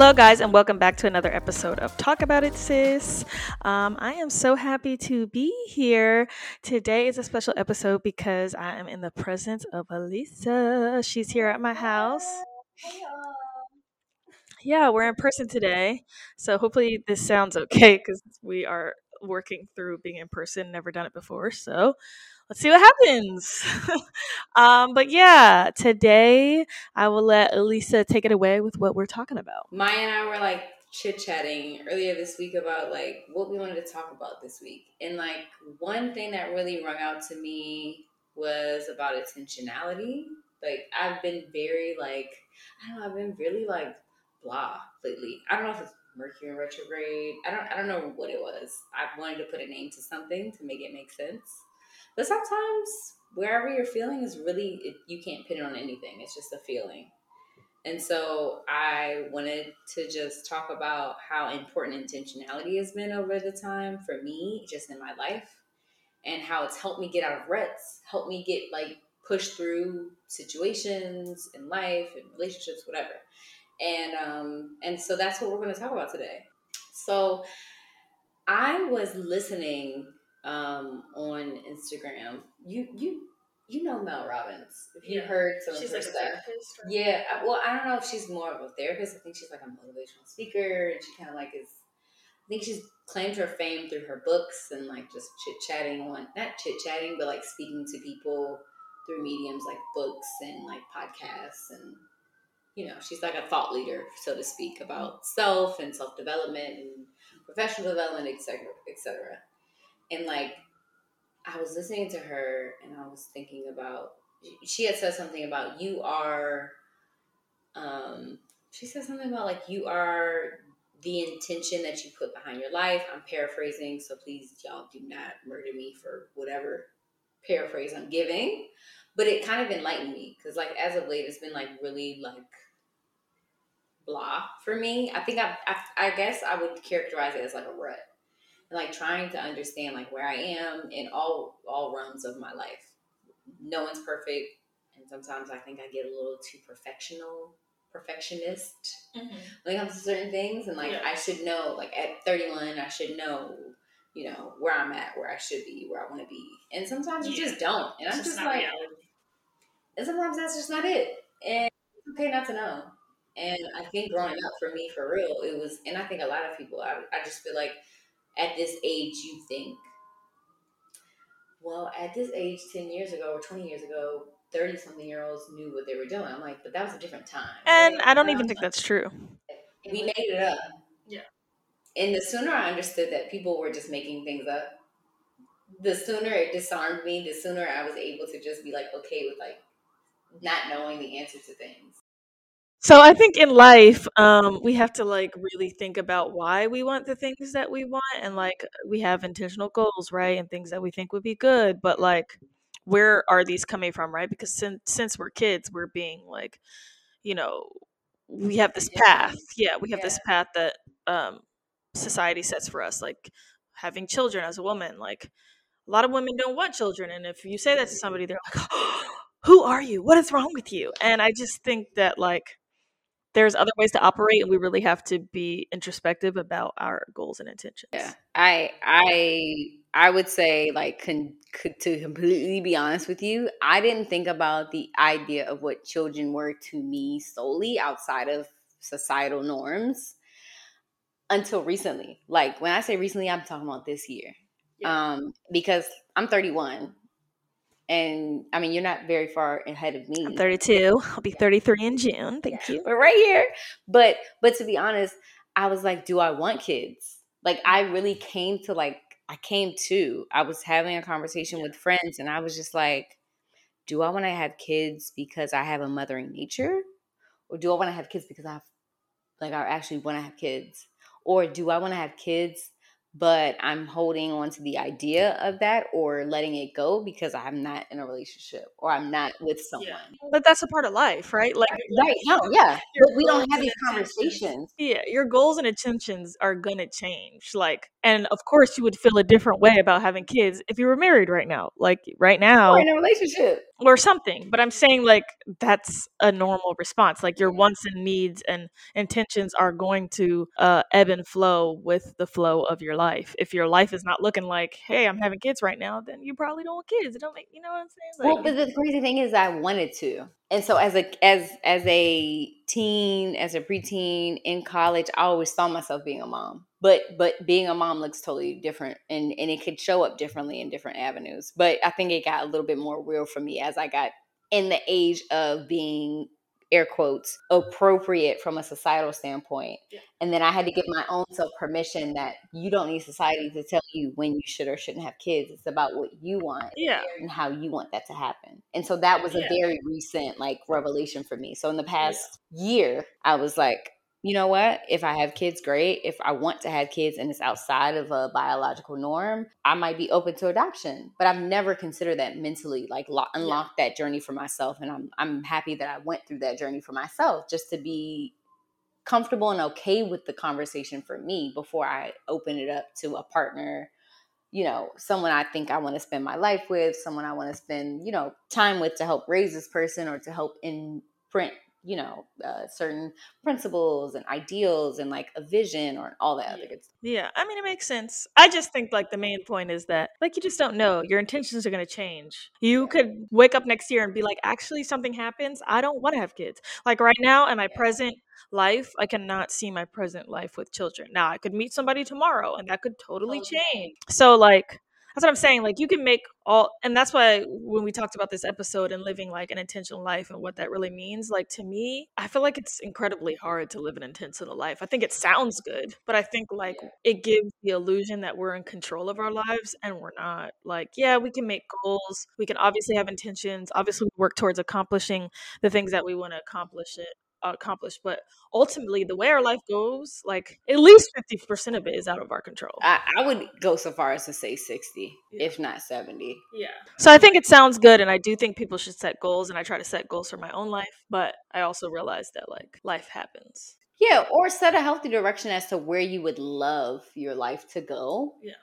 Hello, guys, and welcome back to another episode of Talk About It, Sis. Um, I am so happy to be here. Today is a special episode because I am in the presence of Elisa. She's here at my house. Yeah, we're in person today. So hopefully this sounds okay because we are working through being in person, never done it before. So let's see what happens. um, but yeah, today I will let Elisa take it away with what we're talking about. Maya and I were like chit chatting earlier this week about like what we wanted to talk about this week. And like one thing that really rung out to me was about intentionality. Like I've been very like I don't know, I've been really like blah lately. I don't know if it's Mercury retrograde. I don't I don't know what it was. I wanted to put a name to something to make it make sense. But sometimes wherever you're feeling is really it, you can't pin it on anything. It's just a feeling. And so I wanted to just talk about how important intentionality has been over the time for me, just in my life, and how it's helped me get out of ruts, helped me get like pushed through situations in life and relationships, whatever. And um, and so that's what we're going to talk about today. So I was listening um, on Instagram. You you you know Mel Robbins. If you Yeah. heard some She's of her like a stuff. or- Yeah, well, I don't know if she's more of a therapist. I think she's like a motivational speaker, and she kind of like is. I think she's claimed her fame through her books and like just chit chatting on not chit chatting, but like speaking to people through mediums like books and like podcasts and you know she's like a thought leader, so to speak, about self and self development and professional development, etc., etc. And like I was listening to her and I was thinking about she had said something about you are um she said something about like you are the intention that you put behind your life. I'm paraphrasing, so please y'all do not murder me for whatever paraphrase I'm giving. But it kind of enlightened me because like as of late it's been like really like blah for me. I think I, I I guess I would characterize it as like a rut. Like trying to understand like where I am in all all realms of my life. No one's perfect and sometimes I think I get a little too perfectional perfectionist. Mm-hmm. When it comes to certain things and like Yeah. I should know like at 31 I should know you know where I'm at where I should be where I want to be. And sometimes you just don't. And I'm It's just like reality. and sometimes that's just not it. And it's okay not to know. And I think growing up for me for real it was and I think a lot of people I, I just feel like at this age you think well at this age 10 years ago or 20 years ago 30 something year olds knew what they were doing I'm like but that was a different time And I don't even um, think that's true. we made it up. Yeah. And the sooner I understood that people were just making things up, the sooner it disarmed me, the sooner I was able to just be like okay with like not knowing the answer to things. So I think in life, um, we have to like really think about why we want the things that we want, and like we have intentional goals, right, and things that we think would be good. But like, where are these coming from, right? Because since since we're kids, we're being like, you know, we have this path. Yeah, we have this path that um, society sets for us, like having children as a woman. Like a lot of women don't want children, and if you say that to somebody, they're like, "Who are you? What is wrong with you?" And I just think that like there's other ways to operate and we really have to be introspective about our goals and intentions Yeah. I I I would say like con- could, to completely be honest with you, I didn't think about the idea of what children were to me solely outside of societal norms until recently. Like when I say recently, I'm talking about this year. Yeah. Um because I'm 31 and I mean you're not very far ahead of me. i'm 32 i'll be 33 in june thank you We're right here. But but to be honest, I was like, do I want kids? Like I really came to like I came to. I was having a conversation with friends and I was just like, do I want to have kids because I have a mothering nature? Or do I want to have kids because I have like I actually want to have kids? Or do I want to have kids but I'm holding on to the idea of that or letting it go because I'm not in a relationship or I'm not with someone. but that's a part of life right like Right. No, yeah. But we don't have these conversations. yeah your goals and intentions are gonna change like and of course you would feel a different way about having kids if you were married right now like right now Or in a relationship. Or something. But I'm saying like that's a normal response. Like your wants and needs and intentions are going to uh, ebb and flow with the flow of your life. If your life is not looking like, hey, I'm having kids right now, then you probably don't want kids. It don't make you know what I'm saying? Like, well, but the crazy thing is, I wanted to, and so as a as as a teen, as a preteen in college, I always saw myself being a mom but but being a mom looks totally different and and it could show up differently in different avenues but i think it got a little bit more real for me as i got in the age of being air quotes appropriate from a societal standpoint yeah. and then i had to give my own self permission that you don't need society to tell you when you should or shouldn't have kids it's about what you want yeah. and how you want that to happen and so that was a yeah. very recent like revelation for me so in the past year i was like you know what? If I have kids, great. If I want to have kids and it's outside of a biological norm, I might be open to adoption. But I've never considered that mentally, like lo- unlock yeah. that journey for myself. And I'm I'm happy that I went through that journey for myself, just to be comfortable and okay with the conversation for me before I open it up to a partner you know, someone I think I want to spend my life with, someone I want to spend, you know, time with to help raise this person or to help imprint you know uh, certain principles and ideals and like a vision or all that other good stuff. Yeah i mean it makes sense. I just think like the main point is that like you just don't know. Your intentions are going to change. You could wake up next year and be like actually something happens. I don't want to have kids. Like right now in my yeah. present life i cannot see my present life with children. Now i could meet somebody tomorrow and that could totally. change. So like that's what I'm saying. Like you can make all, and that's why when we talked about this episode and living like an intentional life and what that really means, like to me, I feel like it's incredibly hard to live an intentional life. I think it sounds good, but I think like it gives the illusion that we're in control of our lives and we're not. Like, yeah, we can make goals. We can obviously have intentions. Obviously, work towards accomplishing the things that we want to accomplish it accomplish but ultimately the way our life goes like at least 50% of it is out of our control. I, I would go so far as to say 60 yeah. if not 70 yeah. So i think it sounds good and i do think people should set goals and i try to set goals for my own life but i also realize that like life happens. Yeah or set a healthy direction as to where you would love your life to go. Yeah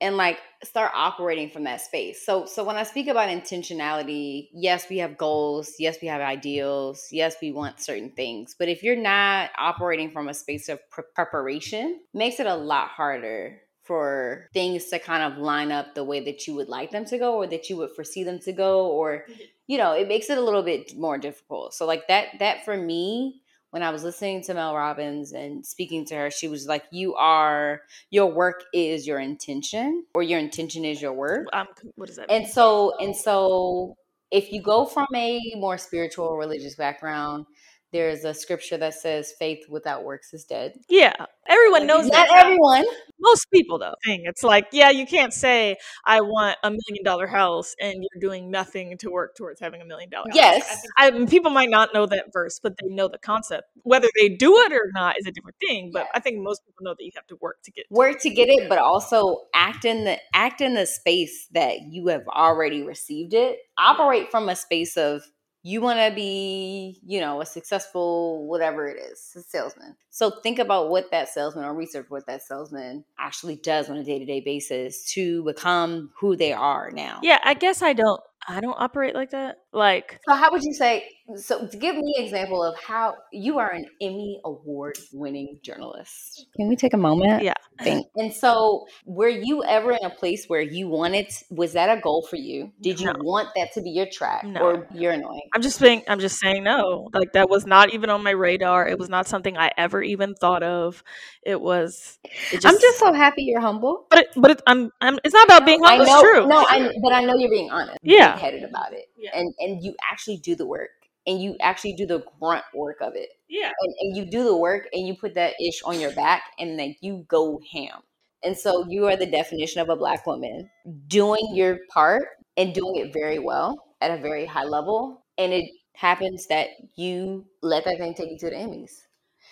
and like start operating from that space. So so when I speak about intentionality, yes, we have goals, yes, we have ideals, yes, we want certain things. But if you're not operating from a space of pre- preparation, makes it a lot harder for things to kind of line up the way that you would like them to go or that you would foresee them to go or mm-hmm. you know, it makes it a little bit more difficult. So like that that for me when I was listening to Mel Robbins and speaking to her, she was like, "You are your work is your intention, or your intention is your work." Um, what does that? Mean? And so, and so, if you go from a more spiritual, religious background, there's a scripture that says faith without works is dead. Yeah. Everyone knows Not that. everyone. Most people though. It's like, yeah, you can't say I want a million dollar house and you're doing nothing to work towards having a million dollar yes. house. I people might not know that verse, but they know the concept. Whether they do it or not is a different thing. But I think most people know that you have to work to get work to get it, but also act in the act in the space that you have already received it. Operate from a space of you want to be, you know, a successful whatever it is, a salesman. So think about what that salesman or research what that salesman actually does on a day-to-day basis to become who they are now. Yeah, I guess I don't I don't operate like that. Like So how would you say so to give me an example of how you are an Emmy award winning journalist. Can we take a moment? Yeah. Think. And so were you ever in a place where you wanted was that a goal for you? Did you no. want that to be your track no. or you're annoying? I'm just saying I'm just saying no. Like that was not even on my radar. It was not something I ever even thought of. It was it just, I'm just so happy you're humble. But it, but it, I'm I'm it's not about being humble. I know, it's true. No, I but I know you're being honest. Yeah. Headed about it. Yeah. And and you actually do the work and you actually do the grunt work of it. Yeah. And, and you do the work and you put that ish on your back and then you go ham. And so you are the definition of a black woman doing your part and doing it very well at a very high level. And it happens that you let that thing take you to the Emmys.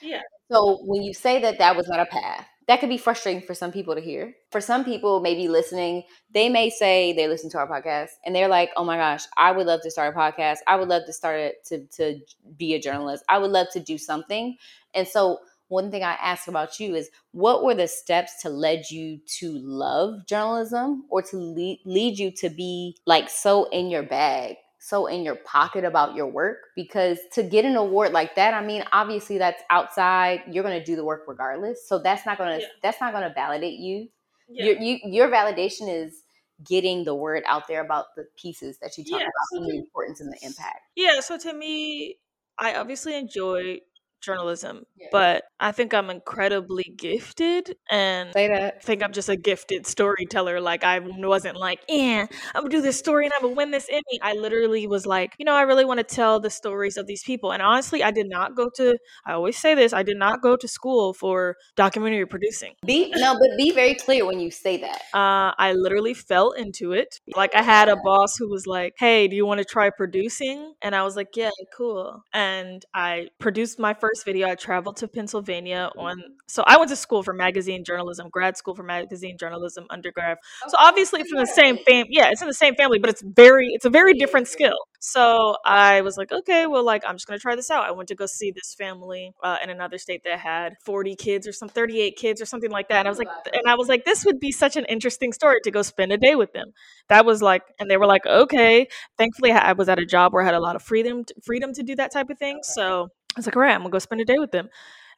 Yeah. So when you say that that was not a path, that could be frustrating for some people to hear. For some people, maybe listening, they may say they listen to our podcast and they're like, "Oh my gosh, I would love to start a podcast. I would love to start it to to be a journalist. I would love to do something." And so one thing I ask about you is what were the steps to lead you to love journalism or to lead, lead you to be like so in your bag so in your pocket about your work because to get an award like that i mean obviously that's outside you're going to do the work regardless so that's not going to yeah. that's not going to validate you. Yeah. Your, you your validation is getting the word out there about the pieces that you talk yeah, about and the importance and the impact yeah so to me i obviously enjoy journalism, yeah. but I think I'm incredibly gifted and Say that. I think I'm just a gifted storyteller. Like I wasn't like, yeah, I'm gonna do this story and I'm gonna win this Emmy. I literally was like, you know, I really want to tell the stories of these people. And honestly, I did not go to I always say this, I did not go to school for documentary producing. Be no, but be very clear when you say that. Uh I literally fell into it. Like I had a boss who was like, Hey, do you want to try producing? And I was like, Yeah, cool. And I produced my first first video, I traveled to Pennsylvania on. So I went to school for magazine journalism, grad school for magazine journalism, undergrad. So obviously it's in the same fam. Yeah, it's in the same family, but it's very, it's a very different skill. So I was like, okay, well, like I'm just gonna try this out. I went to go see this family uh, in another state that had 40 kids or some 38 kids or something like that. And I was like, and I was like, this would be such an interesting story to go spend a day with them. That was like, and they were like, okay. Thankfully, I was at a job where I had a lot of freedom, freedom to do that type of thing. So I was like, all right, I'm gonna go spend a day with them.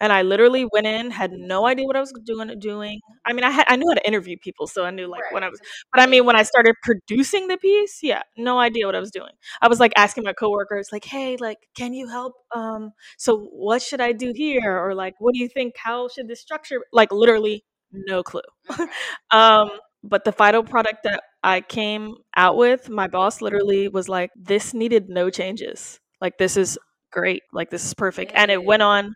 And I literally went in, had no idea what I was doing. Doing. I mean, I had, I knew how to interview people, so I knew like right. when I was. But I mean, when I started producing the piece, yeah, no idea what I was doing. I was like asking my coworkers, like, "Hey, like, can you help? Um, so what should I do here? Or like, what do you think? How should this structure? Like, literally, no clue. um, but the final product that I came out with, my boss literally was like, "This needed no changes. Like, this is great. Like this is perfect. And it went on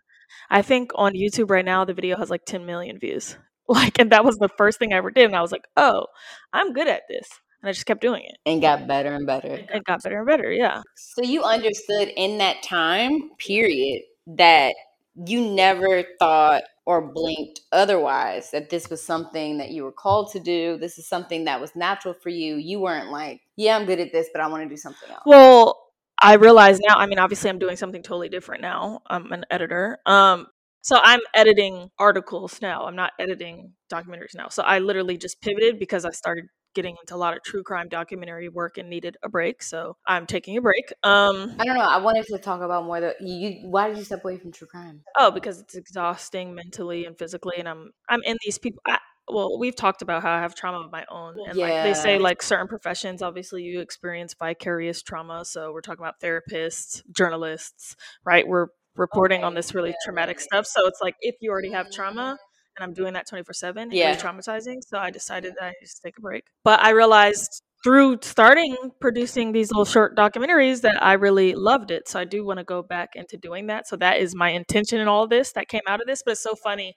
I think on YouTube right now the video has like 10 million views. Like and that was the first thing I ever did and I was like, "Oh, I'm good at this." And I just kept doing it. And got better and better. And got better and better, yeah. So you understood in that time period that you never thought or blinked otherwise that this was something that you were called to do. This is something that was natural for you. You weren't like, yeah, I'm good at this, but I want to do something else. Well, I realize now, I mean, obviously I'm doing something totally different now. I'm an editor. Um, so I'm editing articles now. I'm not editing documentaries now. So I literally just pivoted because I started getting into a lot of true crime documentary work and needed a break. So I'm taking a break. Um, I don't know. I wanted to talk about more the you. Why did you step away from true crime? Oh, because it's exhausting mentally and physically, and I'm I'm in these people. I, well, we've talked about how I have trauma of my own. And yeah. like they say like certain professions, obviously you experience vicarious trauma. So we're talking about therapists, journalists, right? We're reporting okay. on this really yeah, traumatic stuff. So it's like if you already have trauma and I'm doing that 24 7, yeah. it's traumatizing. So I decided that I to take a break. But I realized through starting producing these little short documentaries that I really loved it. So I do want to go back into doing that. So that is my intention in all of this that came out of this. But it's so funny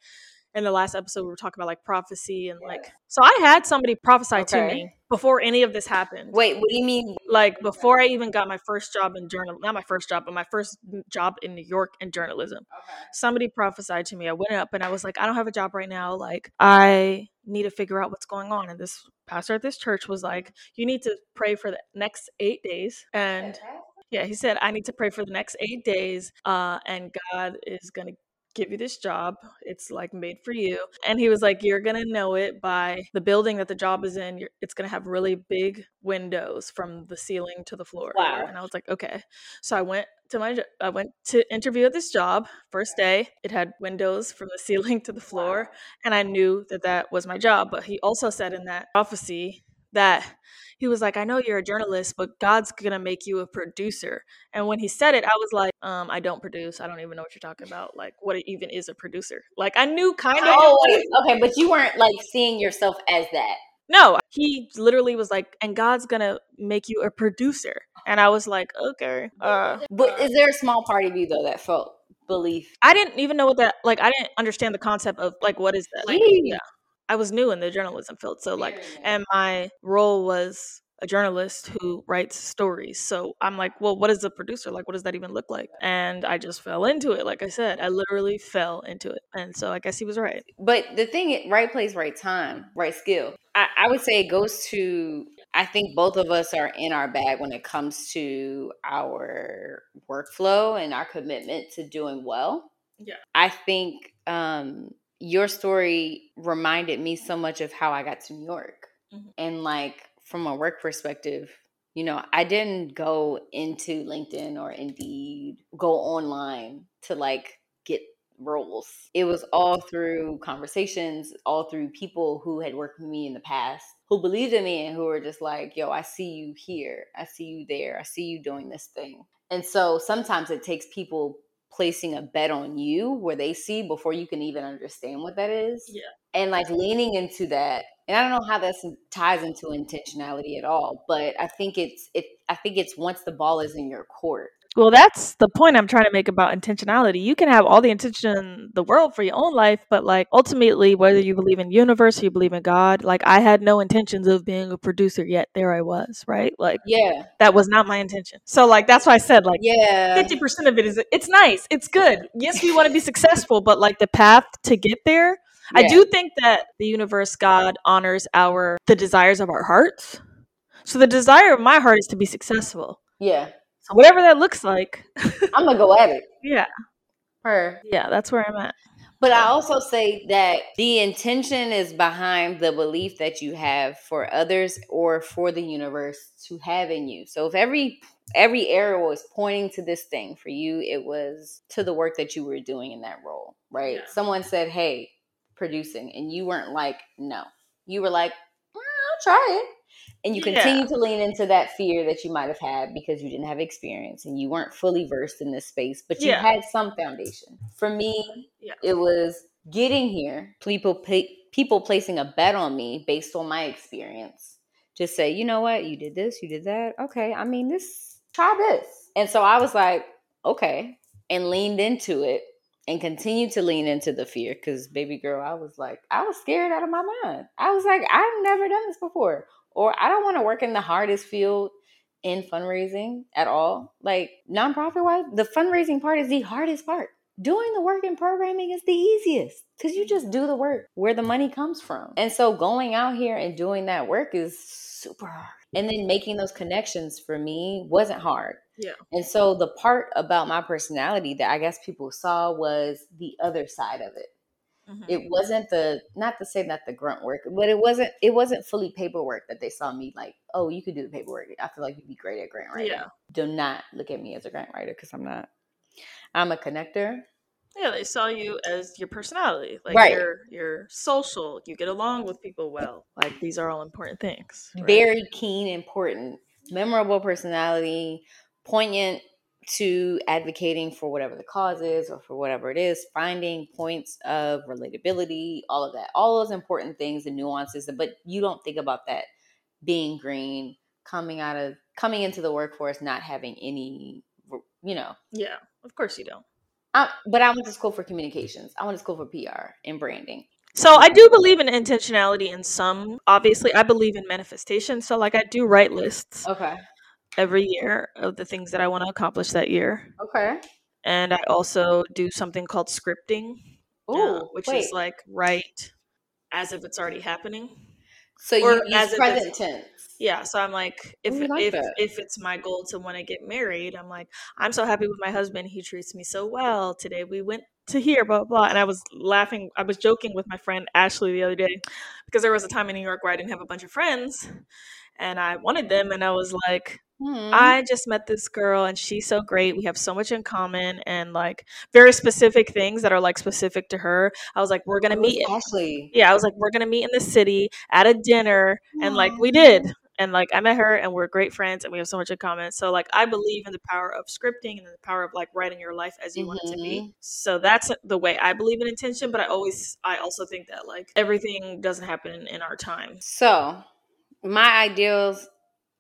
in the last episode we were talking about like prophecy and like so I had somebody prophesy okay. to me before any of this happened. Wait, what do you mean? Like before I even got my first job in journal not my first job, but my first job in New York in journalism. Okay. Somebody prophesied to me. I went up and I was like, I don't have a job right now. Like I need to figure out what's going on. And this pastor at this church was like, You need to pray for the next eight days and yeah, he said, I need to pray for the next eight days, uh, and God is going to give you this job. It's like made for mm-hmm. you. And he was like, You're going to know it by the building that the job is in. You're, it's going to have really big windows from the ceiling to the floor. Wow. And I was like, Okay. So I went to my, I went to interview at this job. First day, it had windows from the ceiling to the floor. Wow. And I knew that that was my job. But he also said in that prophecy that he was like, I know you're a journalist, but God's gonna make you a producer. And when he said it, I was like, um, I don't produce. I don't even know what you're talking about. Like, what even is a producer? Like, I knew kind of. Oh, okay, but you weren't like seeing yourself as that. No, he literally was like, and God's gonna make you a producer. And I was like, okay. Uh, but is there a small part of you though that felt belief? I didn't even know what that like. I didn't understand the concept of like what is that? Like, yeah. I was new in the journalism field. So like and my role was a journalist who writes stories. So I'm like, well, what is a producer? Like, what does that even look like? And I just fell into it. Like I said, I literally fell into it. And so I guess he was right. But the thing, right place, right time, right skill. I, I would say it goes to, I think both of us are in our bag when it comes to our workflow and our commitment to doing well. Yeah. I think um, your story reminded me so much of how I got to New York. Mm-hmm. And like from a work perspective, you know, I didn't go into LinkedIn or Indeed, go online to like get roles. It was all through conversations, all through people who had worked with me in the past, who believed in me and who were just like, yo, I see you here. I see you there. I see you doing this thing. And so sometimes it takes people placing a bet on you where they see before you can even understand what that is. Yeah. And like leaning into that. And I don't know how this ties into intentionality at all, but I think it's it I think it's once the ball is in your court well, that's the point I'm trying to make about intentionality. You can have all the intention in the world for your own life, but like ultimately, whether you believe in universe or you believe in God, like I had no intentions of being a producer yet. There I was, right? Like, yeah, that was not my intention. So, like, that's why I said, like, yeah, fifty percent of it is it's nice, it's good. Yes, we want to be successful, but like the path to get there, yeah. I do think that the universe, God, honors our the desires of our hearts. So the desire of my heart is to be successful. Yeah so whatever that looks like, I'm gonna go at it. Yeah. Her. Yeah, that's where I'm at. But I also say that the intention is behind the belief that you have for others or for the universe to have in you. So if every every arrow was pointing to this thing for you, it was to the work that you were doing in that role, right? Yeah. Someone said, "Hey, producing," and you weren't like, "No." You were like, well, "I'll try it." And you continue yeah. to lean into that fear that you might have had because you didn't have experience and you weren't fully versed in this space, but you yeah. had some foundation. For me, yeah. it was getting here, people pay, people placing a bet on me based on my experience. Just say, you know what, you did this, you did that. Okay, I mean this, try this. And so I was like, okay, and leaned into it and continued to lean into the fear because baby girl, I was like, I was scared out of my mind. I was like, I've never done this before or I don't want to work in the hardest field in fundraising at all. Like nonprofit wise, the fundraising part is the hardest part. Doing the work in programming is the easiest because you just do the work where the money comes from. And so going out here and doing that work is super hard. And then making those connections for me wasn't hard. Yeah. And so the part about my personality that I guess people saw was the other side of it. Mm-hmm. It wasn't the not to say that the grunt work, but it wasn't it wasn't fully paperwork that they saw me like, oh, you could do the paperwork. I feel like you'd be great at grant writing. Yeah. Do not look at me as a grant writer because I'm not. I'm a connector. Yeah, they saw you as your personality. Like right. you're you're social, you get along with people well. Like these are all important things. Right? Very keen, important, memorable personality, poignant to advocating for whatever the cause is or for whatever it is, finding points of relatability, all of that, all those important things and nuances. But you don't think about that being green, coming out of coming into the workforce, not having any, you know. Yeah, of course you don't. I, but I went to school for communications. I went to school for PR and branding. So I do believe in intentionality in some. Obviously, I believe in manifestation. So like I do write lists. Okay every year of the things that I want to accomplish that year. Okay. And I also do something called scripting, Ooh, uh, which wait. is like write as if it's already happening. So or you use present tense. Yeah, so I'm like, if Ooh, like if that. if it's my goal to want to get married, I'm like, I'm so happy with my husband. He treats me so well. Today we went to here, blah blah. And I was laughing. I was joking with my friend Ashley the other day because there was a time in New York where I didn't have a bunch of friends, and I wanted them, and I was like, Hmm. I just met this girl and she's so great. We have so much in common and like very specific things that are like specific to her. I was like, we're gonna meet. Ashley. Yeah, I was like, we're gonna meet in the city at a dinner, and like we did. And like I met her and we're great friends and we have so much in common. So like I believe in the power of scripting and the power of like writing your life as you mm-hmm. want it to be. Mm-hmm. So that's the way I believe in intention. But I always I also think that like everything doesn't happen in our time. So my ideals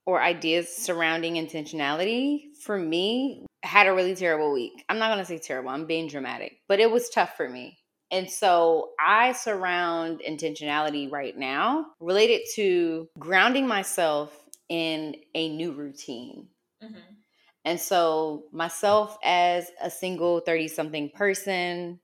or ideas surrounding intentionality for me had a really terrible week. I'm not going to say terrible, I'm being dramatic, but it was tough for me. And so I surround intentionality right now related to grounding myself in a new routine. Mm-hmm. And so, myself as a single 30 something person,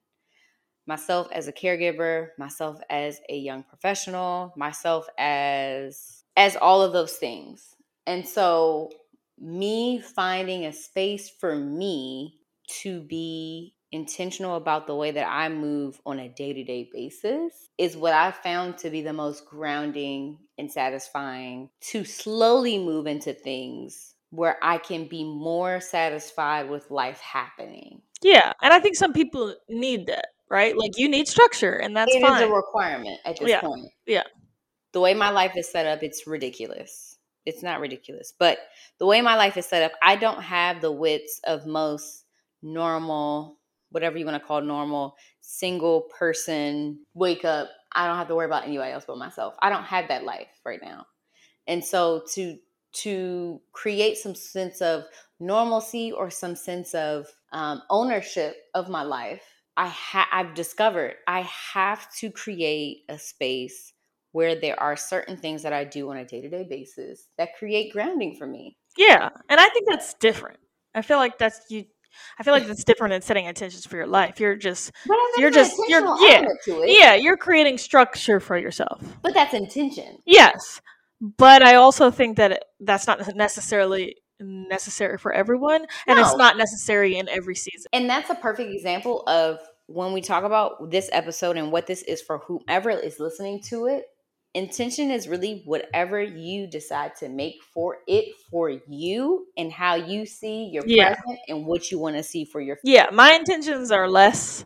myself as a caregiver, myself as a young professional, myself as as all of those things. And so, me finding a space for me to be intentional about the way that I move on a day to day basis is what I found to be the most grounding and satisfying to slowly move into things where I can be more satisfied with life happening. Yeah, and I think some people need that, right? Like you need structure, and that's It is fine. a requirement at this Yeah. point. Yeah. The way my life is set up, it's ridiculous. It's not ridiculous, but the way my life is set up, I don't have the wits of most normal, whatever you want to call normal, single person wake up. I don't have to worry about anybody else but myself. I don't have that life right now. And so to to create some sense of normalcy or some sense of um, ownership of my life, I ha- I've discovered I have to create a space where there are certain things that I do on a day to day basis that create grounding for me. Yeah, and I think that's different. I feel like that's you. I feel like that's different than setting intentions for your life. You're just You're just- you're- yeah, element to it. yeah, you're creating structure for yourself. But that's intention. Yes, but I also think that that's not necessarily necessary for everyone, and it's not necessary in every season. And that's a perfect example of when we talk about this episode and what this is for whomever is listening to it. Intention is really whatever you decide to make for it for you and how you see your Yeah. present and what you want to see for your future. Yeah, my intentions are less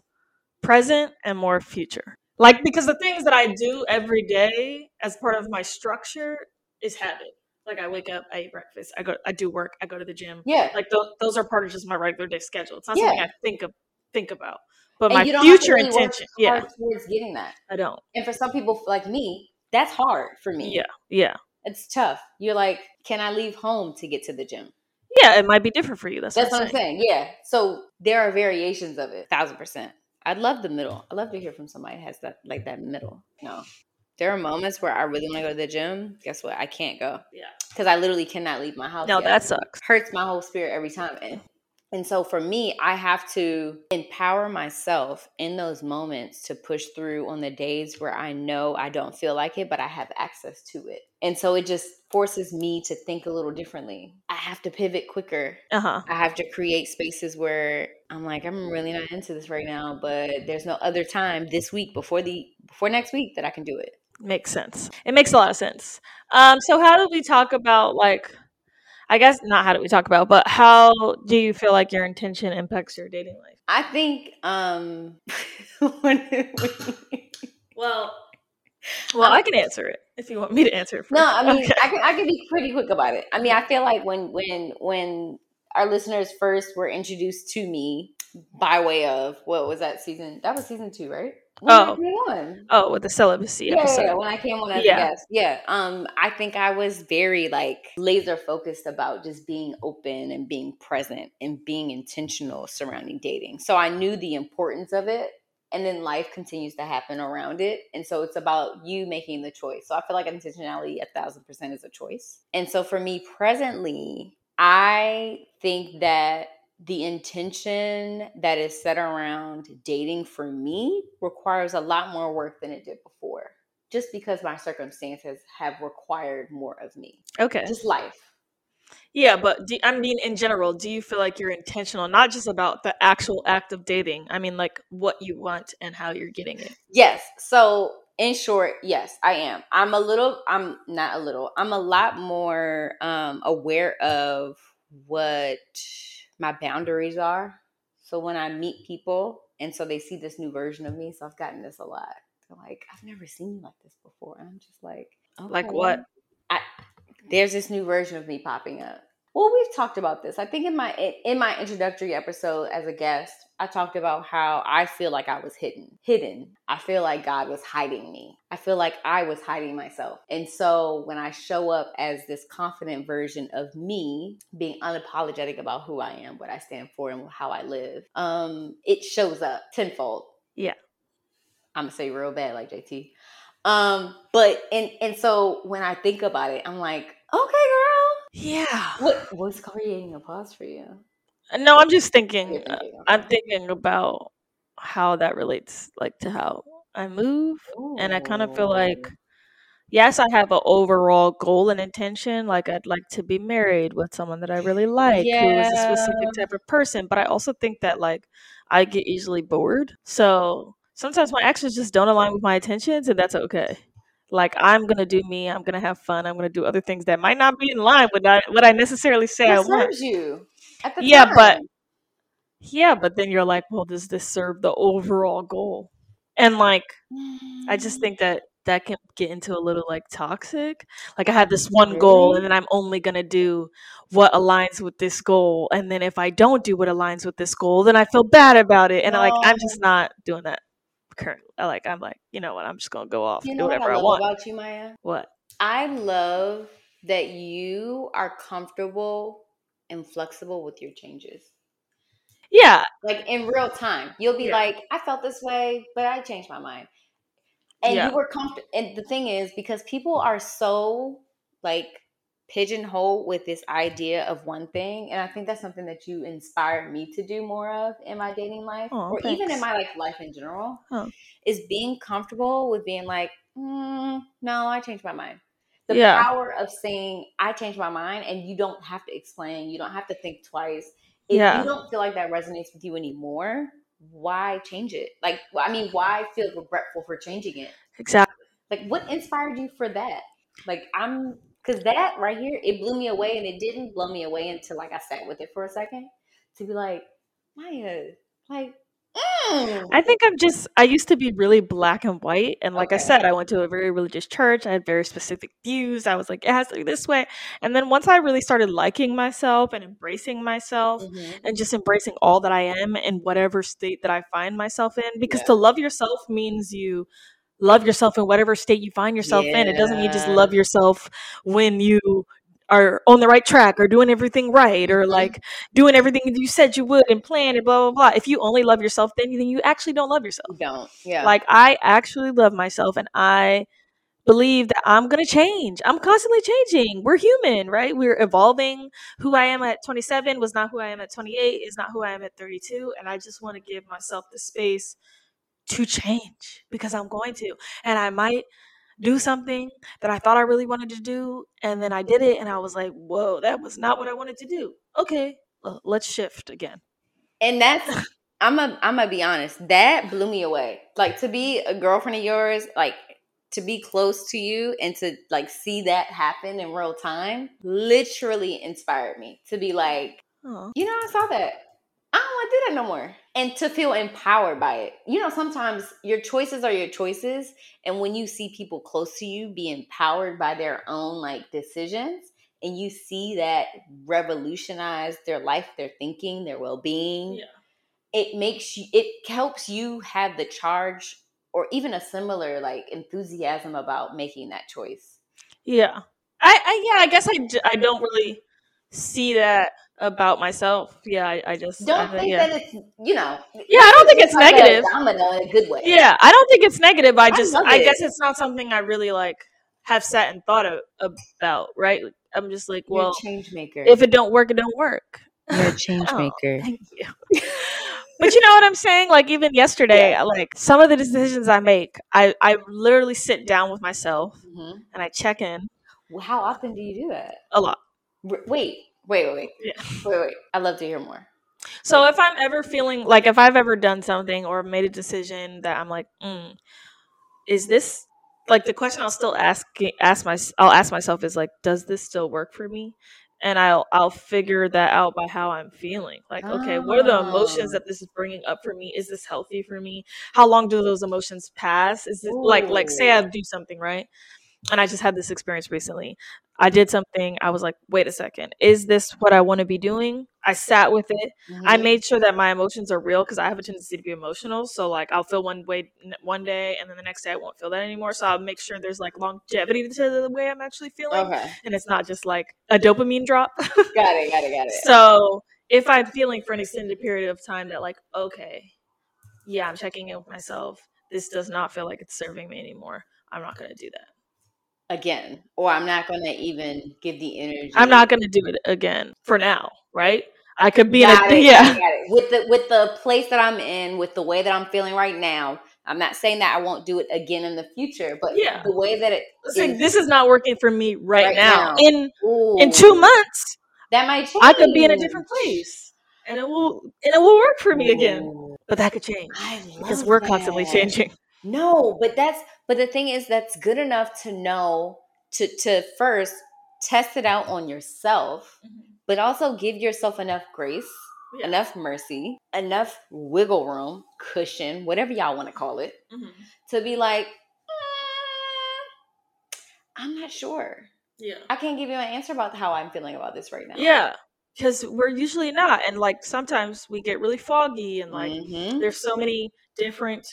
present and more future. Like because the things that I do every day as part of my structure is habit. Like I wake up, I eat breakfast, I go, I do work, I go to the gym. Yeah. Like those, those are part of just my regular day schedule. It's not Yeah. something I think of, think about. But And my you don't have to future really intention, yeah, towards getting that. I don't. And for some people like me, that's hard for me. Yeah, yeah, It's tough. You're like, can I leave home to get to the gym? yeah. It might be different for you. That's, That's what I'm saying. Yeah. So there are variations of it. Thousand percent. I'd love the middle. I'd love to hear from somebody has that like that middle. No. There are moments where I really want to go to the gym. Guess what? I can't go. Yeah. Because I literally cannot leave my house. No, yet. that sucks. hurts my whole spirit every time. And, and so for me, I have to empower myself in those moments to push through on the days where I know I don't feel like it, but I have access to it. And so it just forces me to think a little differently. I have to pivot quicker. Uh huh. I have to create spaces where I'm like, I'm really not into this right now, but there's no other time this week before the before next week that I can do it. Makes sense. It makes a lot of sense. Um, so how do we talk about like I guess not how do we talk about, but how do you feel like your intention impacts your dating life? I think um when- Well, well, I can answer it if you want me to answer it. First. No, I mean Okay. I can I can be pretty quick about it. I mean, I feel like when when when our listeners first were introduced to me by way of what was that season? That was season two, right? When Oh. On. oh, with the celibacy Yeah, yeah, episode. yeah, when I came on as Yeah. a guest. Yeah. Um, I think I was very like laser focused about just being open and being present and being intentional surrounding dating. So I knew the importance of it. And then life continues to happen around it. And so it's about you making the choice. So I feel like intentionality a thousand percent is a choice. And so for me presently, I think that the intention that is set around dating for me requires a lot more work than it did before just because my circumstances have required more of me Okay. just life Yeah, but do, I mean, in general, do you feel like you're intentional, not just about the actual act of dating? I mean, like what you want and how you're getting it. yes so in short yes i am i'm a little i'm not a little i'm a lot more um aware of what my boundaries are so when i meet people and so they see this new version of me so i've gotten this a lot they're like i've never seen you like this before and i'm just like Like what? I, there's this new version of me popping up. Well, we've talked about this. I think in my in my introductory episode as a guest, I talked about how I feel like I was hidden. Hidden. I feel like God was hiding me. I feel like I was hiding myself. And so when I show up as this confident version of me, being unapologetic about who I am, what I stand for, and how I live, um, it shows up tenfold. Yeah. I'm gonna say real bad like JT. Um, but and and so when I think about it, I'm like, okay, Yeah. what was creating a pause for you? No, I'm just thinking. uh, thinking, I'm thinking about how that relates, like to how I move, and I kind of feel like, yes, I have an overall goal and intention. Like I'd like to be married with someone that I really like, who is a specific type of person. But I also think that like I get easily bored. So sometimes my actions just don't align with my intentions, and that's okay. Like I'm gonna do me. I'm gonna have fun. I'm gonna do other things that might not be in line with I, what I necessarily say I What want. serves you at the Yeah, but yeah, but then you're like, well, does this serve the overall goal? And like I just Mm, think that that can get into a little like toxic. Like I have this one goal and then I'm only going to do what aligns with this goal. And then if I don't do what aligns with this goal, then I feel bad about it. And like I'm just not doing that currently. Like I'm like, you know what? I'm just to go off You and do know what I whatever I want. about you, Maya? What? I love that you are comfortable and flexible with your changes. Yeah. Like in real time, you'll be Yeah. like, I felt this way, but I changed my mind. And Yeah. you were comfortable. And the thing is, because people are so like pigeonholed with this idea of one thing, and I think that's something that you inspired me to do more of in my dating life, Oh, or even in my like life in general, Oh. is being comfortable with being like, mm, no, I changed my mind. The Yeah. power of saying I changed my mind, and you don't have to explain, you don't have to think twice. If Yeah. you don't feel like that resonates with you anymore, why change it? Like, I mean, why feel regretful for changing it? Exactly. Like, what inspired you for that? Like, I'm because that right here, it blew me away, and it didn't blow me away until like I sat with it for a second to be like, Maya, like, mm. I think I'm just I used to be really black and white and like I said I went to a very religious church. I had very specific views. I was like it has to be this way. And then once I really started liking myself and embracing myself Mhm. and just embracing all that I am in whatever state that I find myself in because Yeah. to love yourself means you love yourself in whatever state you find yourself in. It doesn't mean just love yourself when you are on the right track or doing everything right or Mhm. like doing everything you said you would and plan and blah blah blah. If you only love yourself, then then you actually don't love yourself. You don't. Yeah. Like I actually love myself and I believe that I'm going to change. I'm constantly changing. We're human, right? We're evolving. Who I am at 27 was not who I am at 28, is not who I am at 32, and I just want to give myself the space to change because I'm going to. And I might do something that I thought I really wanted to do and then I did it and I was like, "Whoa, that was not what I wanted to do." Okay, well, let's shift again. and that's I'm a I'm gonna be honest. That blew me away. Like to be a girlfriend of yours, like to be close to you and to like see that happen in real time, literally inspired me to be like, Oh. you know, I saw that. Don't to do that no more. And to feel empowered by it. You know, sometimes your choices are your choices. And when you see people close to you be empowered by their own like decisions, and you see that revolutionize their life, their thinking, their well being, Yeah. it makes you, it helps you have the charge or even a similar like enthusiasm about making that choice. Yeah. I, I yeah, I guess I, I don't really see that about myself. Yeah, I, I just Don't think- think yeah. that it's, you know, Yeah, I don't think it's negative. domino in a good way. Yeah, I don't think it's negative. I just I, it. guess it's not something I really like have sat and thought of, about, right? I'm just like, You're well, change maker. if it don't work, it don't work. You're a change Oh, maker. Thank you. but you know what I'm saying? Like even yesterday, I like some of the decisions I make, I I literally sit down with myself hmm and I check in Well, how often do you do that? a lot. R- Wait, wait, wait, wait, Yeah. wait, wait. I'd love to hear more. So if I'm ever feeling like if I've ever done something or made a decision that I'm like, mm, is this like the question I'll still ask ask my I'll ask myself is like, does this still work for me? And I'll I'll figure that out by how I'm feeling. Like, okay, what are the emotions Oh. that this is bringing up for me? Is this healthy for me? How long do those emotions pass? Is it like like say I do something right, and I just had this experience recently. I did something. I was like, wait a second, is this what I want to be doing? I sat with it. I Mhm. made sure that my emotions are real because I have a tendency to be emotional. So like I'll feel one way one day, and then the next day I won't feel that anymore. So I'll make sure there's like longevity to the way I'm actually feeling, Okay, and it's not just like a dopamine drop. got it, got it, got it. so if I'm feeling for an extended period of time that like okay, yeah, I'm checking in with myself. This does not feel like it's serving me anymore. I'm not gonna do that. Again, or I'm not going to even give the energy. I'm not gonna do it again for now, right? I could be in a it, yeah. got it, got it. With the with the place that I'm in, with the way that I'm feeling right now, I'm not saying that I won't do it again in the future, but Yeah. the way that it It's like, is- this is not working for me right, Right now. now. In in two months, that might change. I could be in a different place, and it will and it will work for me again. But that could change I because we're constantly changing. No, but that's but the thing is that's good enough to know to to first test it out on yourself, but also give yourself enough grace, Yeah. enough mercy, enough wiggle room, cushion, whatever y'all want to call it, Mhm. to be like, "Mm, I'm not sure. Yeah. I can't give you an answer about how I'm feeling about this right now. Yeah. Because we're usually not. And like sometimes we get really foggy and like Mhm. there's so many different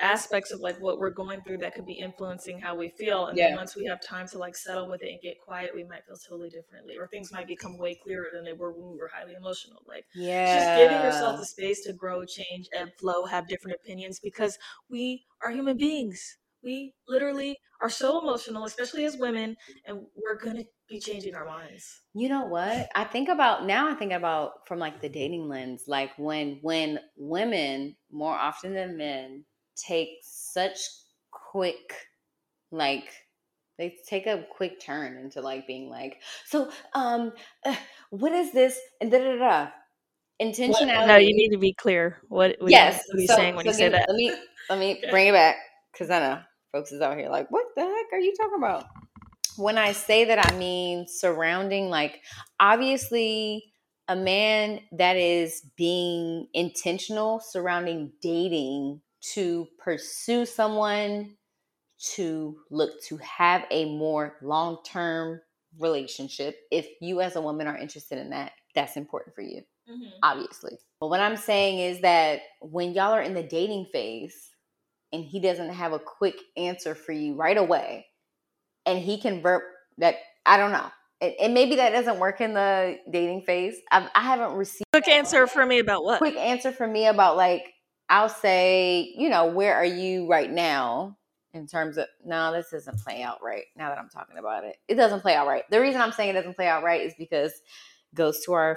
aspects of like what we're going through that could be influencing how we feel. And then once we have time to like settle with it and get quiet, we might feel totally differently. Or things might become way clearer than they were when we were highly emotional. Like yeah. just giving yourself the space to grow, change, and flow, have different opinions because we are human beings. We literally are so emotional, especially as women, and we're gonna be changing our minds. You know what? I think about now I think about from like the dating lens, like when when women more often than men take such quick like they take a quick turn into like being like, so um uh, what is this? And da da da. da. Intentionality. No, you need to be clear. What, what yes. what are you so- saying when so you say me- that? Let me let me bring it back because I know folks is out here like, what the heck are you talking about? When I say that, I mean surrounding like obviously a man that is being intentional surrounding dating to pursue someone to look to have a more long-term relationship if you as a woman are interested in that that's important for you Mhm. obviously. But what I'm saying is that when y'all are in the dating phase and he doesn't have a quick answer for you right away, and he can verb that, I don't know. And, and maybe that doesn't work in the dating phase. I've, I haven't received Quick answer for me about what? quick answer for me about like, I'll say, you know, where are you right now? In terms of no, this doesn't play out right. Now that I'm talking about it, it doesn't play out right. The reason I'm saying it doesn't play out right is because goes to our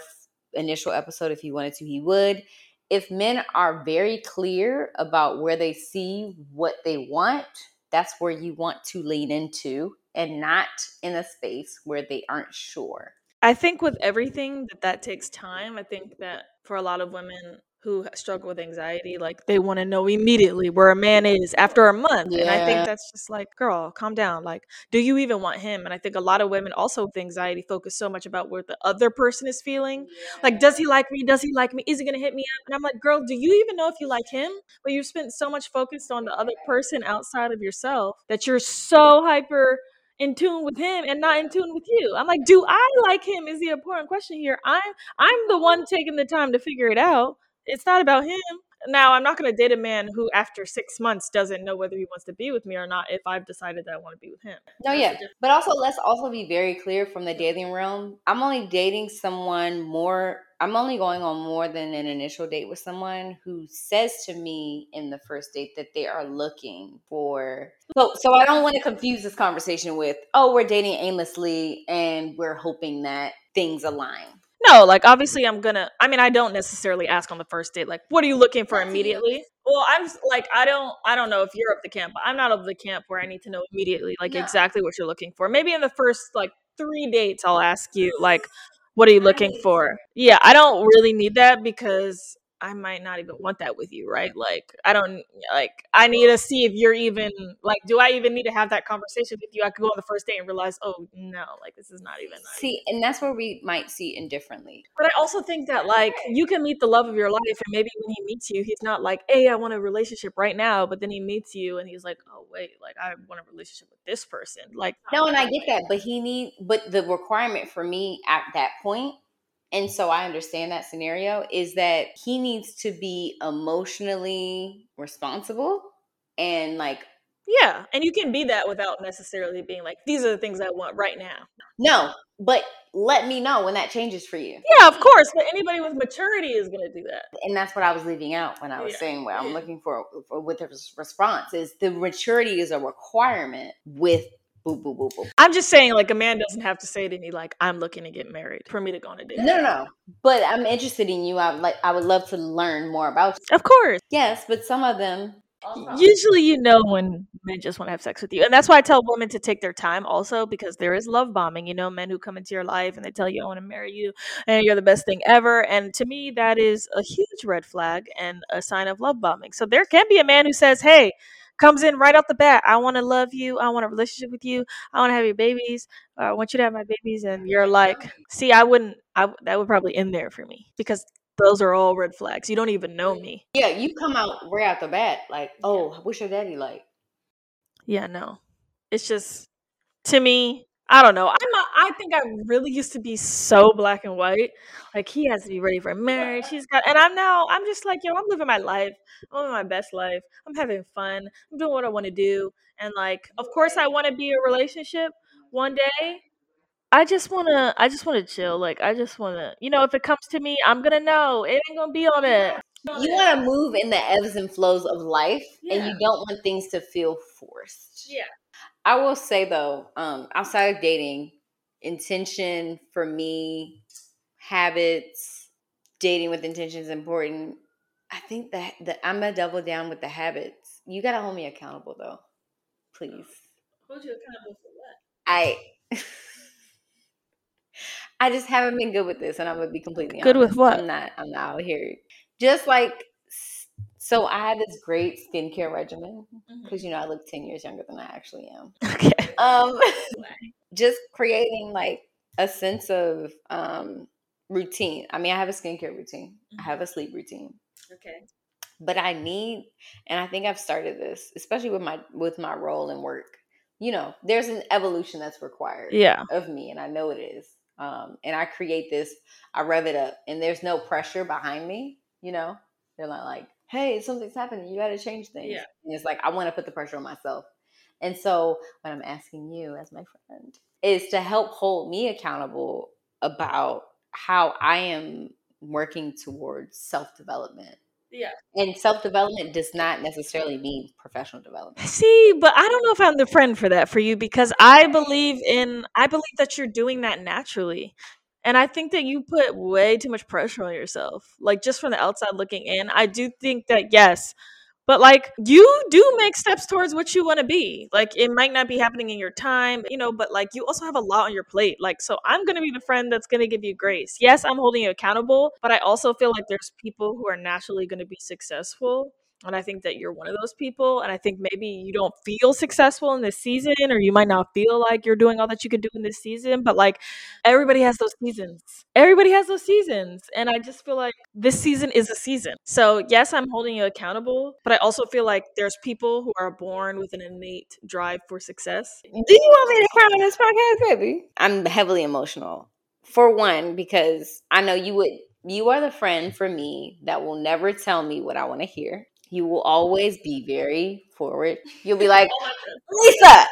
initial episode. If he wanted to, he would. If men are very clear about where they see what they want, that's where you want to lean into and not in a space where they aren't sure. I think with everything that that takes time. I think that for a lot of women who struggle with anxiety, like they want to know immediately where a man is after a month. And I think that's just like, girl, calm down. Like, do you even want him? And I think a lot of women also with anxiety focus so much about where the other person is feeling. Like, does he like me? Does he like me? Is he gonna hit me up? And I'm like, girl, do you even know if you like him? But you've spent so much focus on the other person outside of yourself that you're so hyper in tune with him and not in tune with you. I'm like, do I like him? Is the important question here. I'm I'm the one taking the time to figure it out. It's not about him. Now, I'm not going to date a man who, after six months, doesn't know whether he wants to be with me or not if I've decided that I want to be with him. No, That's yeah. But also, let's also be very clear from the dating realm. I'm only dating someone more, I'm only going on more than an initial date with someone who says to me in the first date that they are looking for. So, so I don't want to confuse this conversation with, oh, we're dating aimlessly and we're hoping that things align. No, like obviously I'm gonna I mean I don't necessarily ask on the first date like what are you looking for What do you- immediately? Well, I'm like I don't I don't know if you're of the camp, but I'm not of the camp where I need to know immediately like No. exactly what you're looking for. Maybe in the first like 3 dates I'll ask you like what are you looking for? Yeah, I don't really need that because I might not even want that with you, right? Like I don't like I need to see if you're even like do I even need to have that conversation with you? I could go on the first date and realize, "Oh, no, like this is not even not even See, and that's where we might see indifferently. but I also think that like you can meet the love of your life, and maybe when he meets you, he's not like, "Hey, I want a relationship right now," but then he meets you, and he's like, "Oh wait, like I want a relationship with this person." Like, No, and I get that, but he need but the requirement for me at that point, and so I understand that scenario is that he needs to be emotionally responsible and like yeah, and you can be that without necessarily being like, "These are the things I want right now." no, but let me know when that changes for you. Yeah, of course, but anybody with maturity is gonna do that. And that's what I was leaving out when I was Yeah, saying what I'm looking for, for with the response is the maturity is a requirement with boop boop boop boop. I'm just saying, like, a man doesn't have to say to me, like, I'm looking to get married for me to go on a date. No, no, no. But I'm interested in you. I would like. I would love to learn more about you. Of course. Yes, but some of them. Usually, you know when men just want to have sex with you, and that's why I tell women to take their time, also because there is love bombing. You know, men who come into your life and they tell you, "I want to marry you," and you're the best thing ever. And to me, that is a huge red flag and a sign of love bombing. So there can be a man who says, "Hey." Comes in right off the bat. I want to love you. I want a relationship with you. I want to have your babies. Uh, I want you to have my babies. And you're like, see, I wouldn't. I that would probably end there for me because those are all red flags. You don't even know me. Yeah, you come out right out the bat like, oh, what's your daddy like? Yeah, no. It's just to me, I don't know. I'm not, I think I really used to be so black and white. Like he has to be ready for marriage. He's got and I'm now I'm just like, yo, I'm living my life. I'm living my best life. I'm having fun. I'm doing what I want to do. And like, of course I want to be in a relationship one day. I just wanna I just wanna chill. Like I just wanna you know, if it comes to me, I'm gonna know. It ain't gonna be on it. You want to move in the ebbs and flows of life, and you don't want things to feel forced. Yeah. I will say though, um, outside of dating, intention for me, habits, dating with intention is important. I think that that I'm gonna double down with the habits. You gotta hold me accountable though, please. Hold you accountable for what? I I just haven't been good with this, and I'm gonna be completely Good with what? I'm not. I'm not out here. Just like so, I had this great skincare regimen because you know I look ten years younger than I actually am. Okay. Um, just creating like a sense of um routine. I mean, I have a skincare routine. I have a sleep routine Okay. but I need, and I think I've started this, especially with my with my role in work. You know, there's an evolution that's required Yeah. of me, and I know it is. Um, and I create this, I rev it up, and there's no pressure behind me. You know, they're not like, "Hey, something's happening. You got to change things." Yeah. And it's like I want to put the pressure on myself. And so, what I'm asking you as my friend is to help hold me accountable about how I am working towards self development. Yeah. And self development does not necessarily mean professional development. See, but I don't know if I'm the friend for that for you because I believe in I believe that you're doing that naturally. And I think that you put way too much pressure on yourself. Like just from the outside looking in, I do think that yes, but like you do make steps towards what you want to be. Like it might not be happening in your time, you know, but like you also have a lot on your plate. Like so I'm going to be the friend that's going to give you grace. Yes, I'm holding you accountable, but I also feel like there's people who are naturally going to be successful and I think that you're one of those people. And I think maybe you don't feel successful in this season, or you might not feel like you're doing all that you could do in this season. But like everybody has those seasons. Everybody has those seasons. And I just feel like this season is a season. So, yes, I'm holding you accountable, but I also feel like there's people who are born with an innate drive for success. Do you want me to cry on this podcast, baby? I'm heavily emotional. For one, because I know you would you are the friend for me that will never tell me what I want to hear. You will always be very forward. You'll be like, Lisa.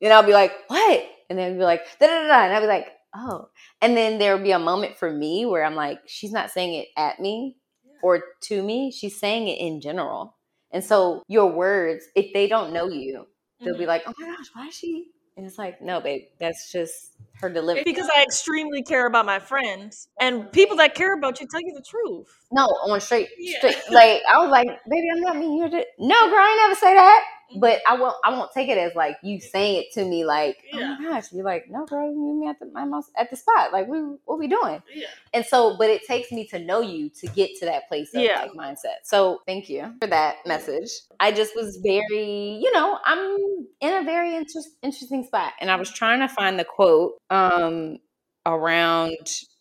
And I'll be like, what? And then you'll be like, da da da. da. And I'll be like, oh. And then there'll be a moment for me where I'm like, she's not saying it at me or to me. She's saying it in general. And so your words, if they don't know you, they'll be mm-hmm. like, oh my gosh, why is she? And it's like, no, babe, that's just her delivery. Because I extremely care about my friends, and people that care about you tell you the truth. No, on straight, Yeah. straight. Like I was like, baby, I'm not mean. You're just no, girl. I never say that. But I won't. I won't take it as like you saying it to me. Like, Yeah. oh my gosh, you're like, no, girl. You meet me at the my most at the spot. Like, we what we doing? Yeah. And so, but it takes me to know you to get to that place of Yeah. like mindset. So thank you for that message. I just was very, you know, I'm in a very inter- interesting spot, and I was trying to find the quote um around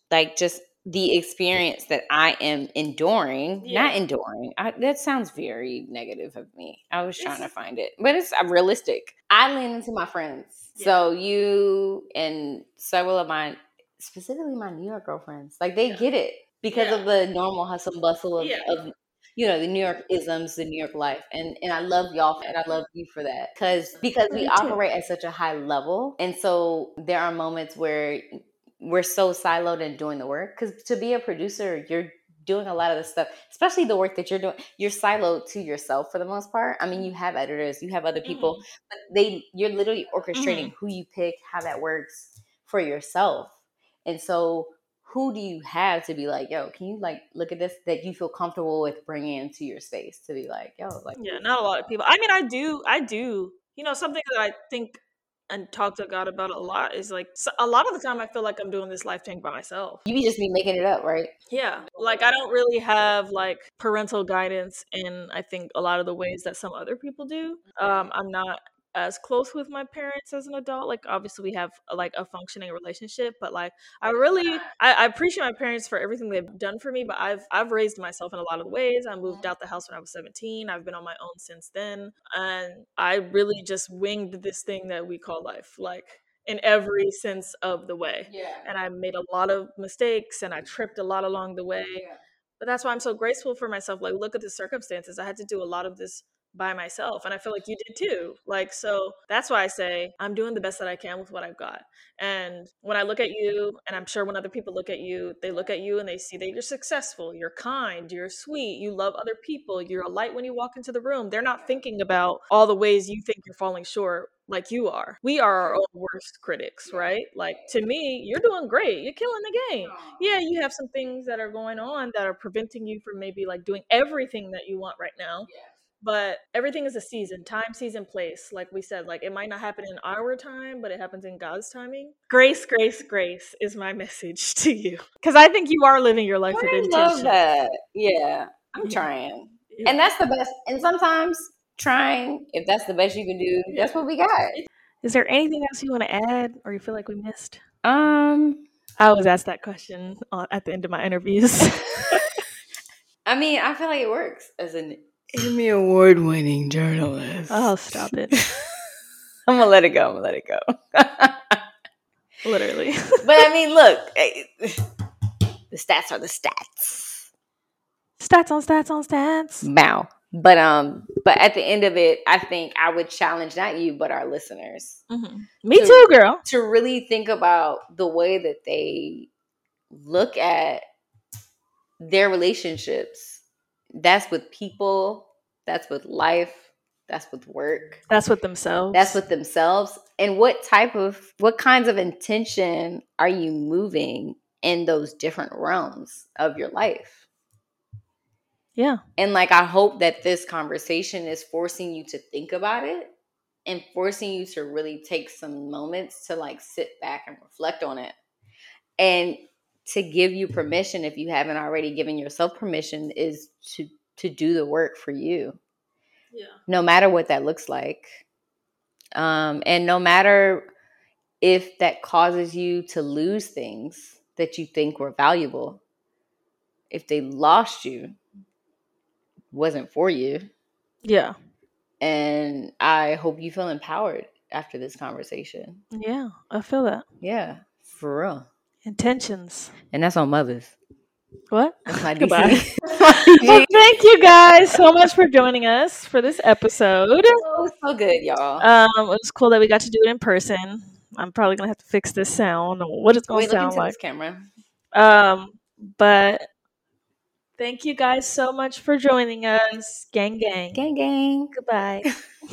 like just the experience that I am enduring, Yeah. not enduring. I, that sounds very negative of me. I was trying to find it, but it's realistic. I lean into my friends. Yeah. So you and several of my, specifically my New York girlfriends, like they Yeah. get it because of the normal hustle and bustle of, of you know the New York isms, the New York life, and and I love y'all and I love you for that because because we operate at such a high level, and so there are moments where we're so siloed in doing the work because to be a producer you're doing a lot of the stuff, especially the work that you're doing. You're siloed to yourself for the most part. I mean, you have editors, you have other people, Mhm. but they you're literally orchestrating Mm-hmm. who you pick, how that works for yourself. And so, who do you have to be like, yo, can you like look at this that you feel comfortable with bringing into your space to be like, yo, like Yeah, not a lot of people. I mean, I do, I do. You know, something that I think and talk to God about a lot is like a lot of the time I feel like I'm doing this life thing by myself. you be just be making it up, right? Yeah, like I don't really have like parental guidance in I think a lot of the ways that some other people do. Um, I'm not as close with my parents as an adult. Like obviously we have uh, like a functioning relationship, but like I really I, I appreciate my parents for everything they've done for me. But I've I've raised myself in a lot of ways. I moved mm-hmm. out the house when I was 17. I've been on my own since then, and I really just winged this thing that we call life, like in every sense of the way Yeah. and I made a lot of mistakes and I mm-hmm. tripped a lot along the way. Yeah. But that's why I'm so grateful for myself. Like, look at the circumstances. I had to do a lot of this by myself, and I feel like you did too. Like, so that's why I say I'm doing the best that I can with what I've got. And when I look at you, and I'm sure when other people look at you, they look at you and they see that you're successful, you're kind, you're sweet, you love other people, you're a light when you walk into the room. They're not thinking about all the ways you think you're falling short like you are. We are our own worst critics, right? Like to me, you're doing great. You're killing the game. Yeah, you have some things that are going on that are preventing you from maybe like doing everything that you want right now. But everything is a season, time, season, place. Like we said, like it might not happen in our time, but it happens in God's timing. Grace, grace, grace is my message to you. Because I think you are living your life with I intention. love that. Yeah, I'm trying. Yeah. And that's the best. And sometimes trying, if that's the best you can do, that's what we got. Is there anything else you want to add or you feel like we missed? Um, I always ask that question uh, at the end of my interviews. I mean, I feel like it works as an Emmy award winning journalist. oh, stop it. I'm gonna let it go. I'm gonna let it go. Literally. but I mean, look, eh, the stats are the stats. stats on stats on stats. Bow. But um, but at the end of it, I think I would challenge not you, but our listeners Mhm. Me So- too, girl. to really think about the way that they look at their relationships. That's with people, that's with life, that's with work, That's with themselves. that's with themselves. And what type of, what kinds of intention are you moving in those different realms of your life? yeah. And like, I hope that this conversation is forcing you to think about it and forcing you to really take some moments to like sit back and reflect on it. And to give you permission, if you haven't already given yourself permission, is to to do the work for you, Yeah. no matter what that looks like. Um, and no matter if that causes you to lose things that you think were valuable, if they lost you, wasn't for you. Yeah. And I hope you feel empowered after this conversation. Yeah. I feel that. Yeah, for real. Intentions. And that's on mothers. What? That's my Goodbye. Well, thank you guys so much for joining us for this episode. Oh, so good, y'all. Um, it was cool that we got to do it in person. I'm probably gonna have to fix this sound. What is gonna Wait, sound like. this camera. Um, but thank you guys so much for joining us. Gang gang. Gang, gang. Goodbye.